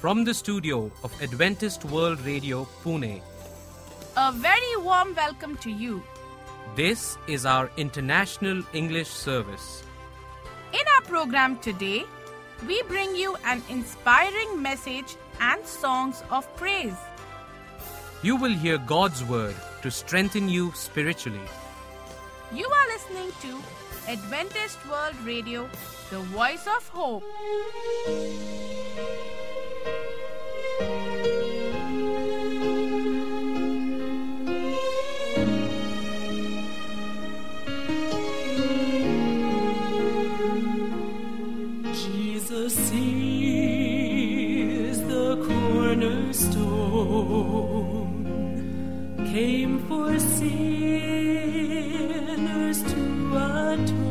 From the studio of Adventist World Radio, Pune, A very warm welcome to you. this is our International English Service. In our program today, we bring you an inspiring message and songs of praise. You will hear God's Word to strengthen you spiritually. You are listening to Adventist World Radio, the voice of hope. Jesus is the cornerstone, came for sinners to atone.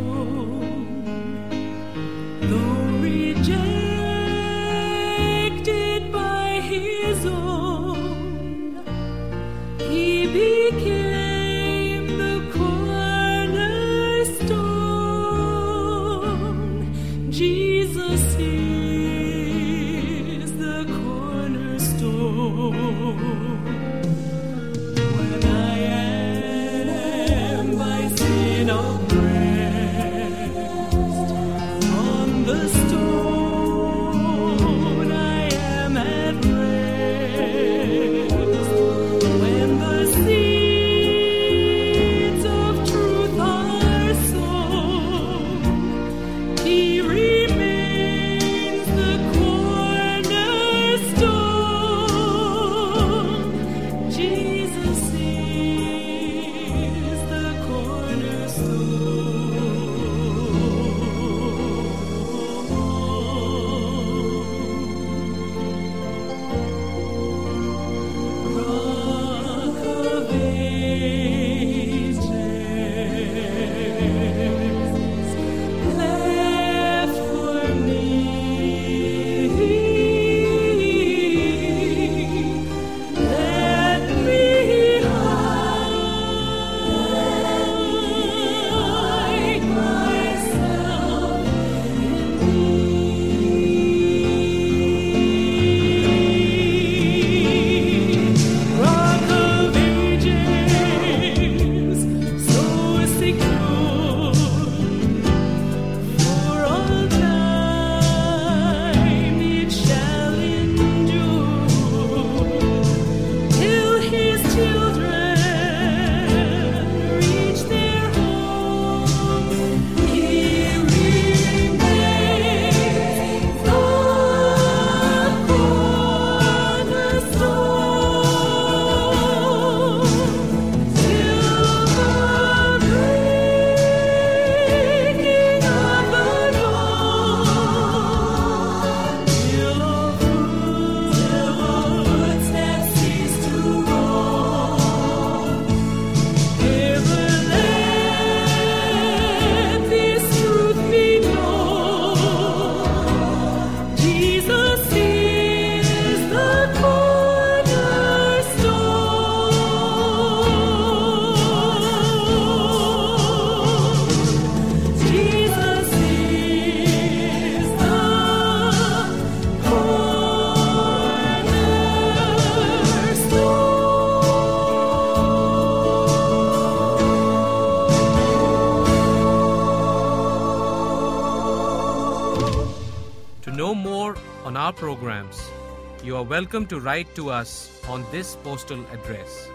You are welcome to write to us on this postal address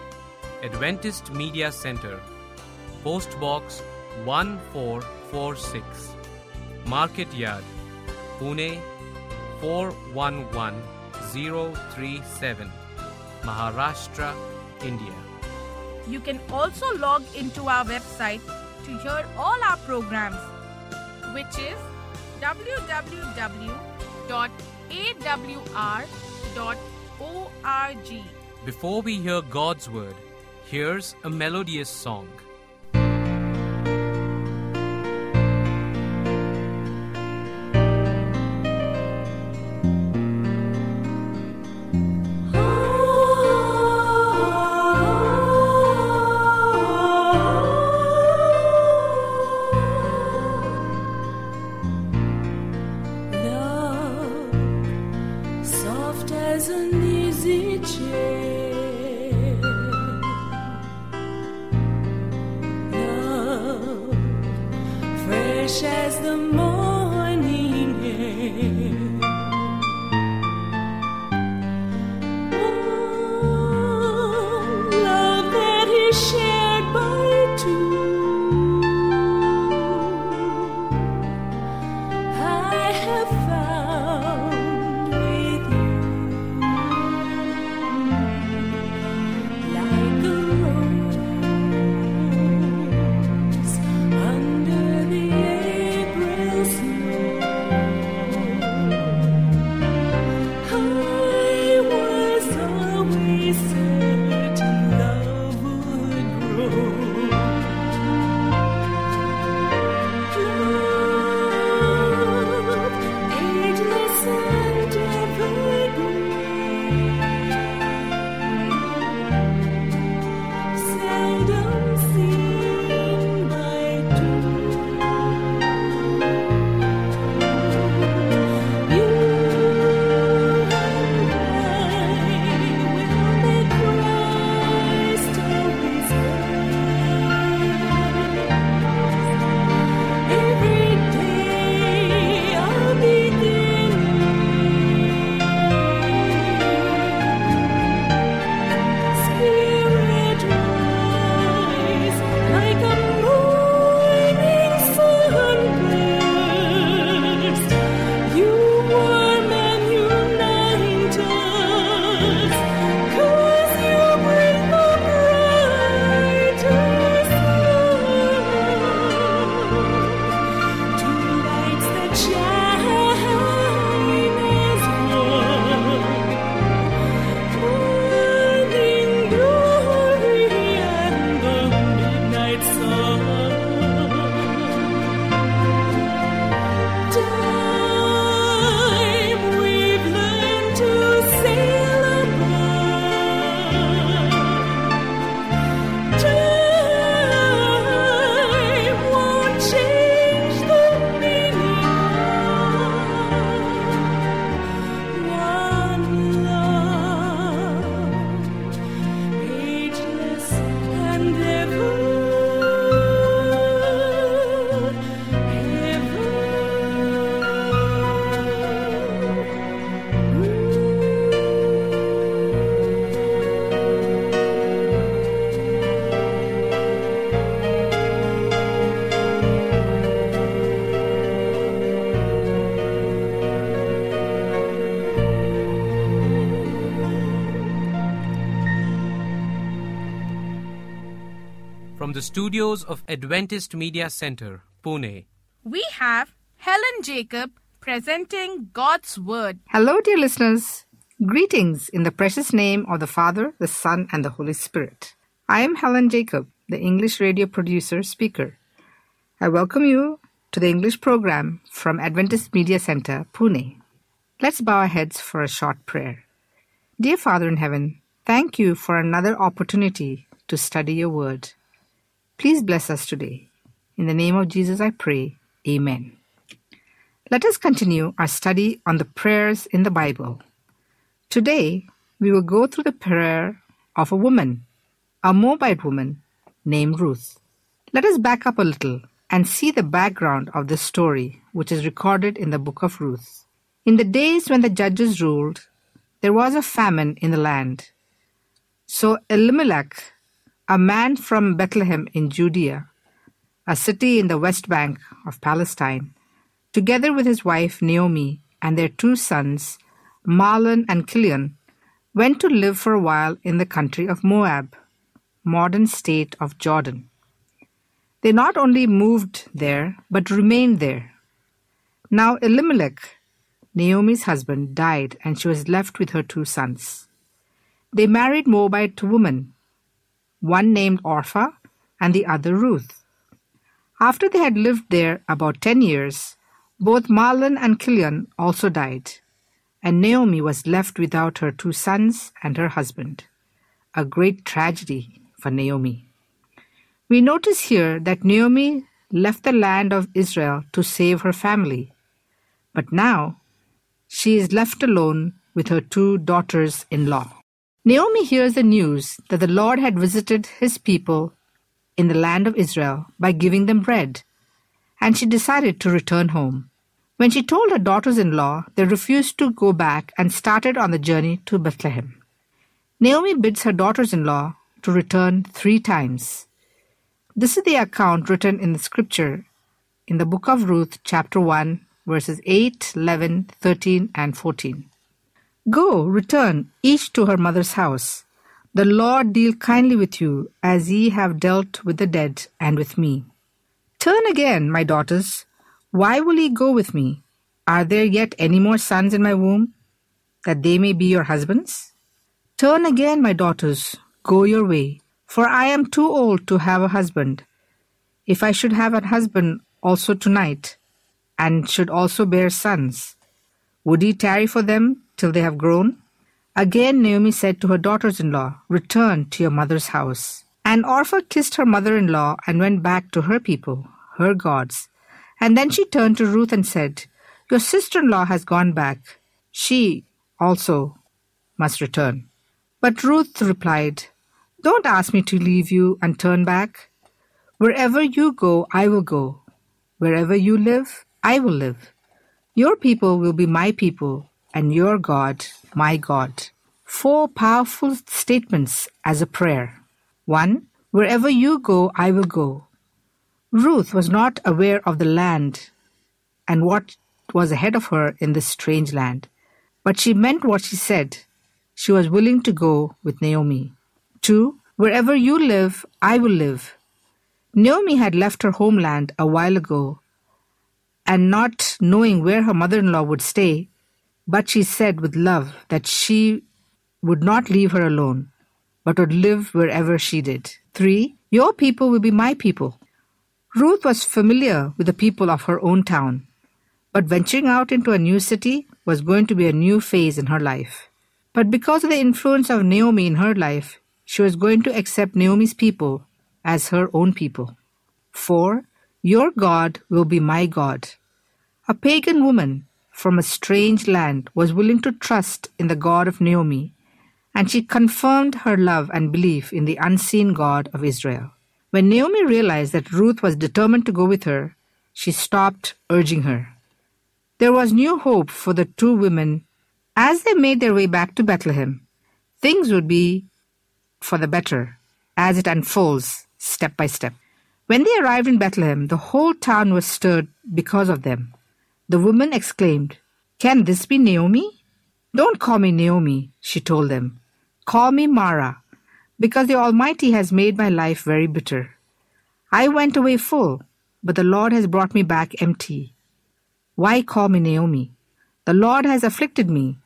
Adventist Media Center, Post Box 1446, Market Yard, Pune 411037, Maharashtra, India. You can also log into our website to hear all our programs, which is www.awr.org. Before we hear God's Word, here's a melodious song. I studios of Adventist Media Center, Pune, We have Helen Jacob presenting God's Word. Hello, dear listeners. Greetings in the precious name of the Father, the Son, and the Holy Spirit. I am Helen Jacob, the English radio producer speaker. I welcome you to the English program from Adventist Media Center, Pune. Let's bow our heads for a short prayer. Dear Father in heaven, thank you for another opportunity to study your word. Please bless us today. In the name of Jesus, I pray. Amen. Let us continue our study on the prayers in the Bible. Today, we will go through the prayer of a woman, a Moabite woman named Ruth. Let us back up a little and see the background of this story, which is recorded in the book of Ruth. In the days when the judges ruled, there was a famine in the land. So Elimelech, a man from Bethlehem in Judea, a city in the west bank of Palestine, together with his wife Naomi and their two sons, Mahlon and Chilion, went to live for a while in the country of Moab, modern state of Jordan. They not only moved there, but remained there. Now Elimelech, Naomi's husband, died, and she was left with her two sons. They married Moabite women, one named Orpah and the other Ruth. After they had lived there about ten years, both Mahlon and Chilion also died, and Naomi was left without her two sons and her husband. A great tragedy for Naomi. We notice here that Naomi left the land of Israel to save her family, but now she is left alone with her two daughters in law. Naomi hears the news that the Lord had visited his people in the land of Israel by giving them bread, and she decided to return home. When she told her daughters in law, they refused to go back and started on the journey to Bethlehem. Naomi bids her daughters in law to return three times. This is the account written in the scripture in the book of Ruth, chapter 1, verses 8, 11, 13, and 14. Go, return, each to her mother's house. The Lord deal kindly with you, as ye have dealt with the dead and with me. Turn again, my daughters. Why will ye go with me? Are there yet any more sons in my womb, that they may be your husbands? Turn again, my daughters, go your way, for I am too old to have a husband. If I should have a husband also tonight, and should also bear sons, would he tarry for them till they have grown? Again Naomi said to her daughters in law, Return to your mother's house. And Orpah kissed her mother in law and went back to her people, her gods. And then she turned to Ruth and said, Your sister in law has gone back. She also must return. But Ruth replied, Don't ask me to leave you and turn back. Wherever you go, I will go. Wherever you live, I will live. Your people will be my people, and your God, my God. Four powerful statements as a prayer. One, wherever you go, I will go. Ruth was not aware of the land and what was ahead of her in this strange land, but she meant what she said. She was willing to go with Naomi. Two, wherever you live, I will live. Naomi had left her homeland a while ago and not knowing where her mother in law would stay, but she said with love that she would not leave her alone, but would live wherever she did. 3. Your people will be my people. Ruth was familiar with the people of her own town, but venturing out into a new city was going to be a new phase in her life. But because of the influence of Naomi in her life, she was going to accept Naomi's people as her own people. 4. Your God will be my God. A pagan woman from a strange land was willing to trust in the God of Naomi, and she confirmed her love and belief in the unseen God of Israel. When Naomi realized that Ruth was determined to go with her, she stopped urging her. There was new hope for the two women as they made their way back to Bethlehem. Things would be for the better as it unfolds step by step. When they arrived in Bethlehem, the whole town was stirred because of them. The woman exclaimed, Can this be Naomi? Don't call me Naomi, she told them. Call me Mara, because the Almighty has made my life very bitter. I went away full, but the Lord has brought me back empty. Why call me Naomi? The Lord has afflicted me.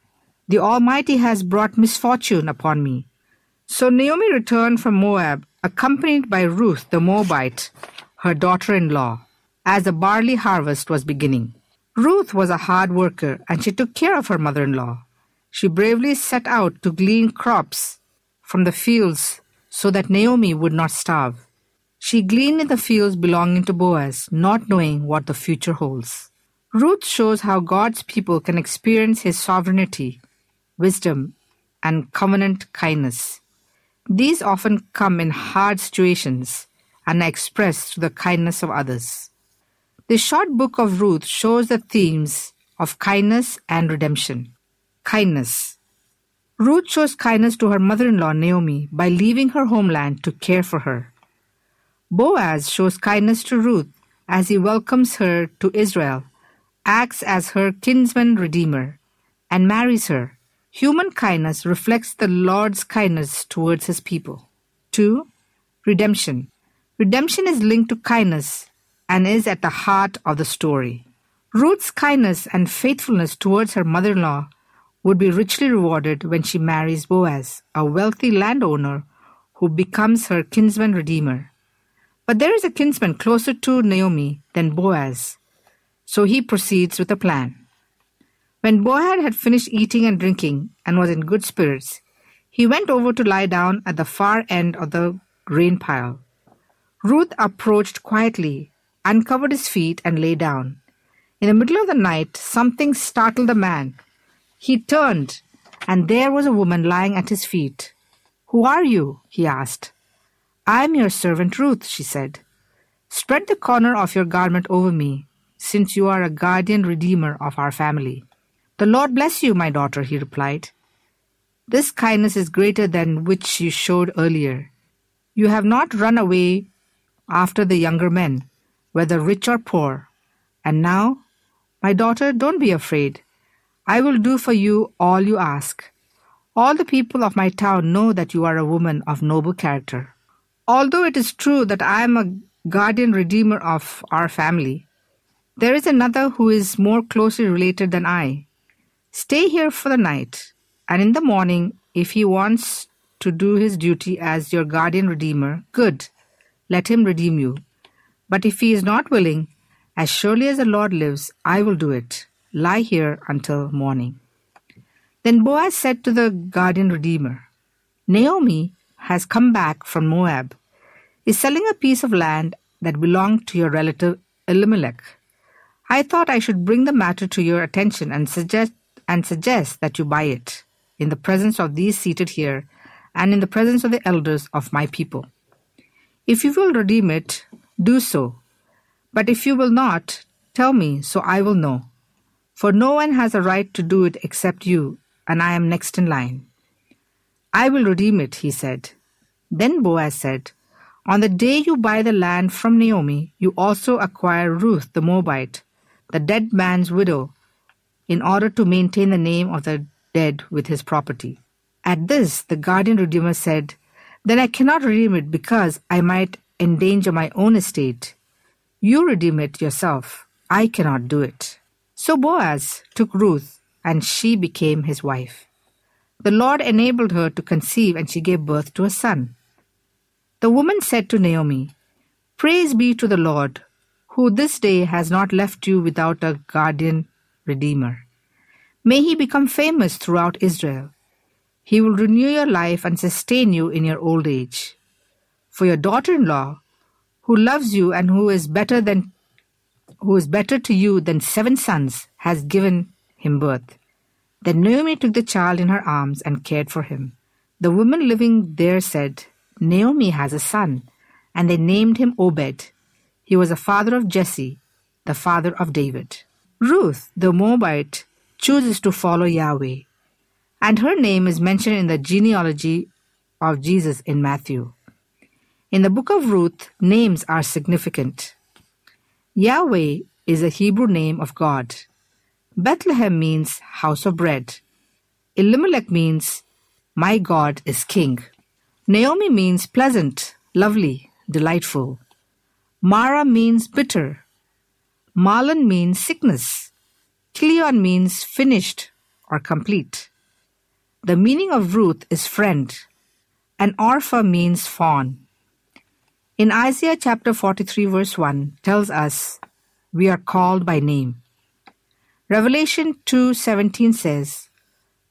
The Almighty has brought misfortune upon me. So Naomi returned from Moab, accompanied by Ruth the Moabite, her daughter in law, as the barley harvest was beginning. Ruth was a hard worker and she took care of her mother in law. She bravely set out to glean crops from the fields so that Naomi would not starve. She gleaned in the fields belonging to Boaz, not knowing what the future holds. Ruth shows how God's people can experience his sovereignty, wisdom, and covenant kindness. These often come in hard situations and are expressed through the kindness of others. The short book of Ruth shows the themes of kindness and redemption. Kindness. Ruth shows kindness to her mother in law Naomi by leaving her homeland to care for her. Boaz shows kindness to Ruth as he welcomes her to Israel, acts as her kinsman redeemer, and marries her. Human kindness reflects the Lord's kindness towards his people. 2. Redemption. Redemption is linked to kindness and is at the heart of the story. Ruth's kindness and faithfulness towards her mother in law would be richly rewarded when she marries Boaz, a wealthy landowner who becomes her kinsman redeemer. But there is a kinsman closer to Naomi than Boaz, so he proceeds with a plan. When Boaz had finished eating and drinking and was in good spirits, he went over to lie down at the far end of the grain pile. Ruth approached quietly uncovered his feet, and lay down. In the middle of the night, something startled the man. He turned and there was a woman lying at his feet. Who are you? he asked. I am your servant Ruth, she said. Spread the corner of your garment over me, since you are a guardian redeemer of our family. The Lord bless you, my daughter, he replied. This kindness is greater than which you showed earlier. You have not run away after the younger men, whether rich or poor. And now, my daughter, don't be afraid. I will do for you all you ask. All the people of my town know that you are a woman of noble character. Although it is true that I am a guardian redeemer of our family, there is another who is more closely related than I. Stay here for the night, and in the morning, if he wants to do his duty as your guardian redeemer, good, let him redeem you. But if he is not willing, as surely as the Lord lives, I will do it. Lie here until morning. Then Boaz said to the guardian redeemer, Naomi has come back from Moab, is selling a piece of land that belonged to your relative Elimelech. I thought I should bring the matter to your attention and suggest and suggest that you buy it in the presence of these seated here and in the presence of the elders of my people. If you will redeem it, do so. But if you will not, tell me, so I will know. For no one has a right to do it except you, and I am next in line. I will redeem it, he said. Then Boaz said, On the day you buy the land from Naomi, you also acquire Ruth the Moabite, the dead man's widow, in order to maintain the name of the dead with his property. At this, the guardian redeemer said, Then I cannot redeem it because I might endanger my own estate. You redeem it yourself. I cannot do it. So Boaz took Ruth, and she became his wife. The Lord enabled her to conceive, and she gave birth to a son. The woman said to Naomi, Praise be to the Lord, who this day has not left you without a guardian redeemer. May he become famous throughout Israel. He will renew your life and sustain you in your old age. For your daughter-in-law, who loves you and who is better than who is better to you than seven sons, has given him birth. Then Naomi took the child in her arms and cared for him. The women living there said, Naomi has a son, and they named him Obed. He was the father of Jesse, the father of David. Ruth, the Moabite, chooses to follow Yahweh, and her name is mentioned in the genealogy of Jesus in Matthew. In the book of Ruth, names are significant. Yahweh is a Hebrew name of God. Bethlehem means house of bread. Elimelech means my God is king. Naomi means pleasant, lovely, delightful. Mara means bitter. Mahlon means sickness. Chilion means finished or complete. The meaning of Ruth is friend, and Orpah means fawn. In Isaiah chapter 43 verse 1 tells us we are called by name. Revelation 2:17 says,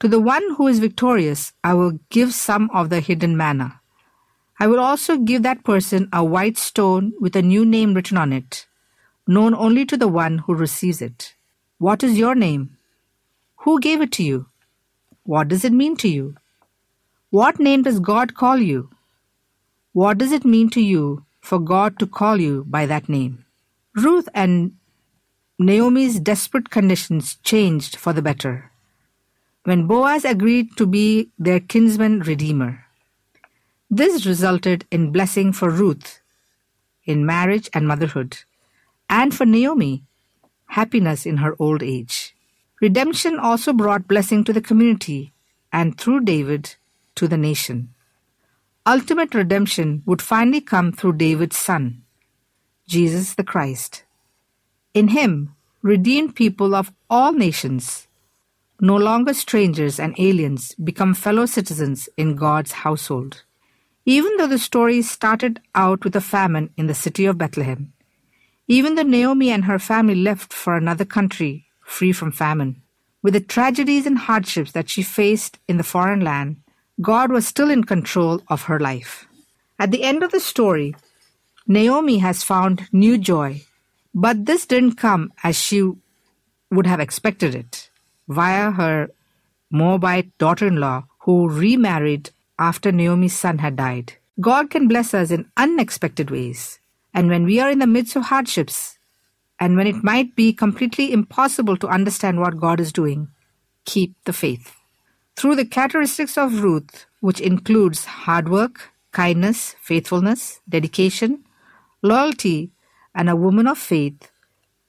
"To the one who is victorious I will give some of the hidden manna. I will also give that person a white stone with a new name written on it, known only to the one who receives it. What is your name? Who gave it to you? What does it mean to you? What name does God call you? What does it mean to you for God to call you by that name? Ruth and Naomi's desperate conditions changed for the better when Boaz agreed to be their kinsman redeemer. This resulted in blessing for Ruth in marriage and motherhood, and for Naomi, happiness in her old age. Redemption also brought blessing to the community and through David to the nation. Ultimate redemption would finally come through David's son, Jesus the Christ. In him, redeemed people of all nations, no longer strangers and aliens, become fellow citizens in God's household. Even though the story started out with a famine in the city of Bethlehem, even though Naomi and her family left for another country free from famine, with the tragedies and hardships that she faced in the foreign land, God was still in control of her life. At the end of the story, Naomi has found new joy, but this didn't come as she would have expected it via her Moabite daughter in law who remarried after Naomi's son had died. God can bless us in unexpected ways. And when we are in the midst of hardships, and when it might be completely impossible to understand what God is doing, keep the faith. Through the characteristics of Ruth, which includes hard work, kindness, faithfulness, dedication, loyalty, and a woman of faith,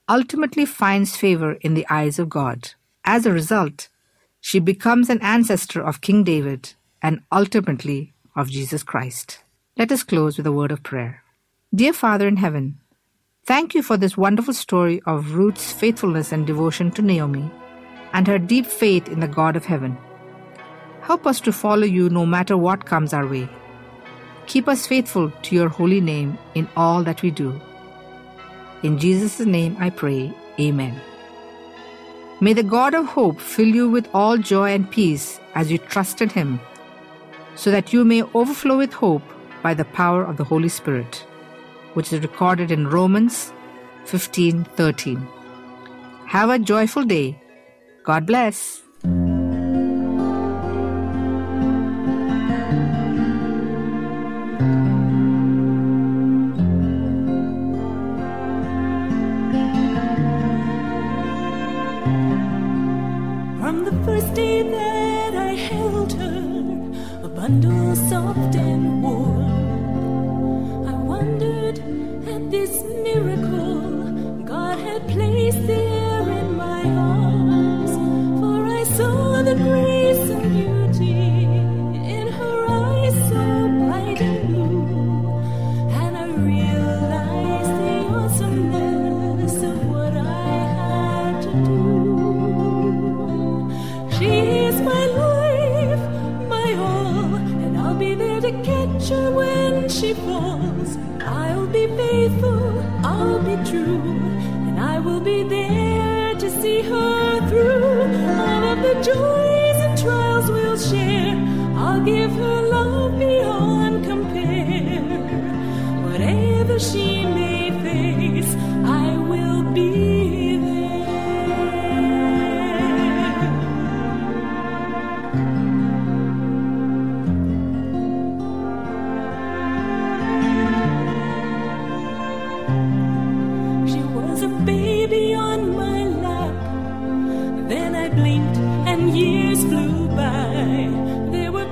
ultimately finds favor in the eyes of God. As a result, she becomes an ancestor of King David and ultimately of Jesus Christ. Let us close with a word of prayer. Dear Father in heaven, thank you for this wonderful story of Ruth's faithfulness and devotion to Naomi and her deep faith in the God of heaven. Help us to follow you no matter what comes our way. Keep us faithful to your holy name in all that we do. In Jesus' name I pray, Amen. May the God of hope fill you with all joy and peace as you trust in Him, so that you may overflow with hope by the power of the Holy Spirit, which is recorded in Romans 15:13. Have a joyful day. God bless.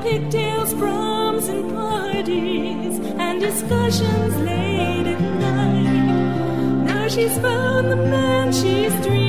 Pigtails, proms, and parties, and discussions late at night. Now she's found the man she's dreamed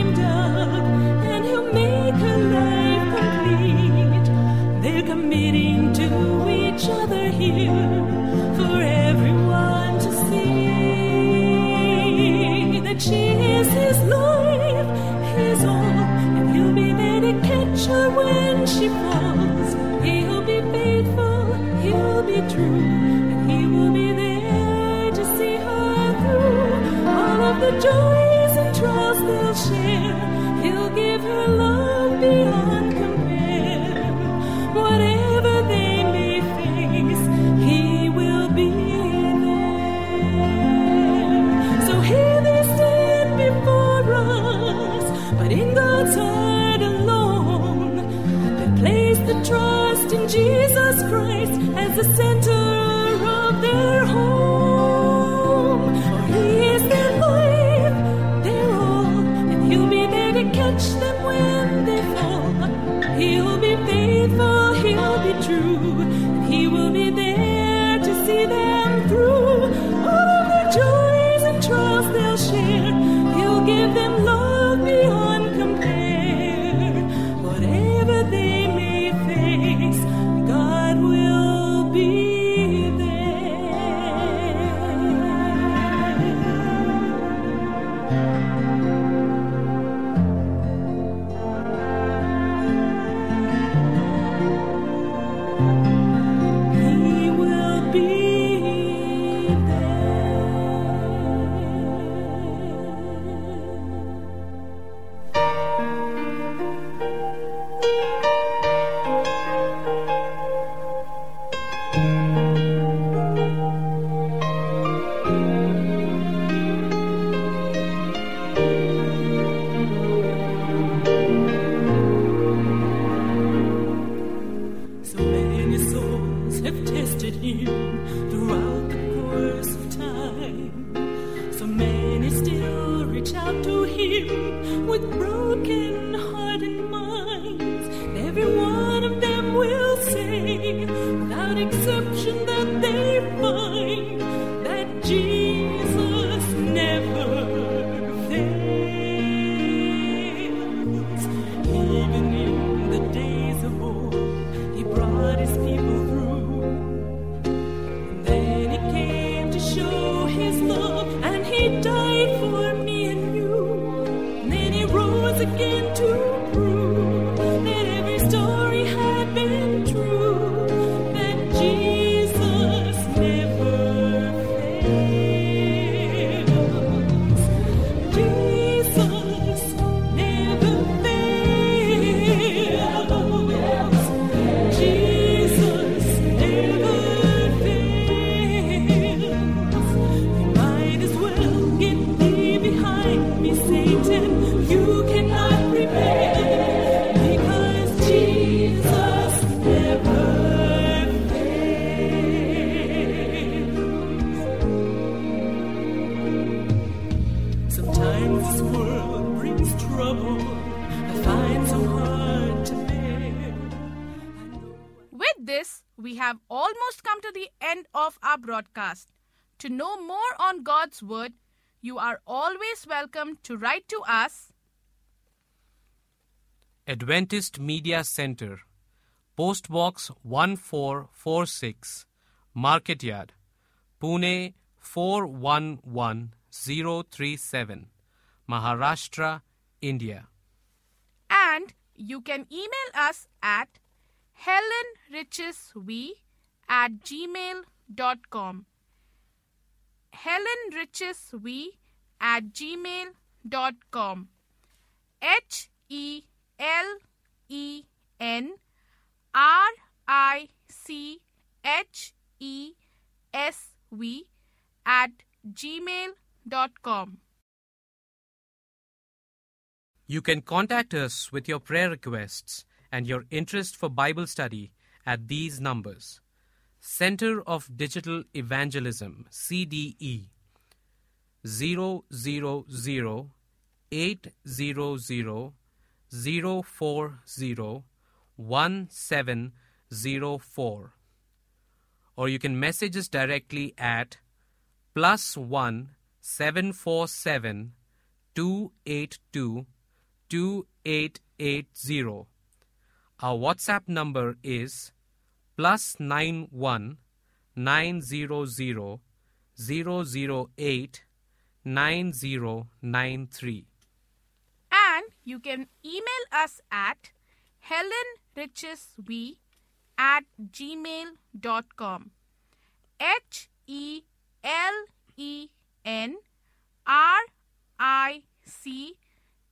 joys and trials they'll share. He'll give her love beyond compare. Whatever they may face, he will be there. So here they stand before us, but in God's heart alone, they place the trust in Jesus Christ as the center have almost come to the end of our broadcast. To know more on God's Word, you are always welcome to write to us Adventist Media Center, Post Box 1446, Market Yard, Pune 411037, Maharashtra, India. and you can email us at helenrichesv at gmail.com. helenrichesv at gmail.com. H E L E N R I C H E S V at gmail.com. You can contact us with your prayer requests and your interest for Bible study at these numbers Center of Digital Evangelism, CDE 000 800 040 1704. Or you can message us directly at plus 1 747 282 2880. Our WhatsApp number is plus 91 900 008 9093. And you can email us at helenrichesv at gmail.com. H E L E N R I C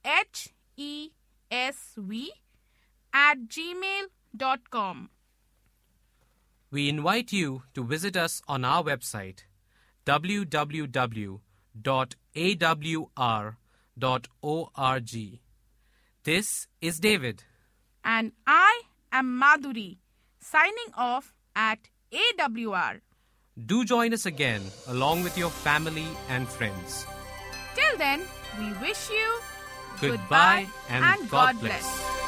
H E S V at gmail.com. We invite you to visit us on our website www.awr.org. This is David. And I am Madhuri, signing off at AWR. Do join us again along with your family and friends. Till then, we wish you Goodbye and God bless.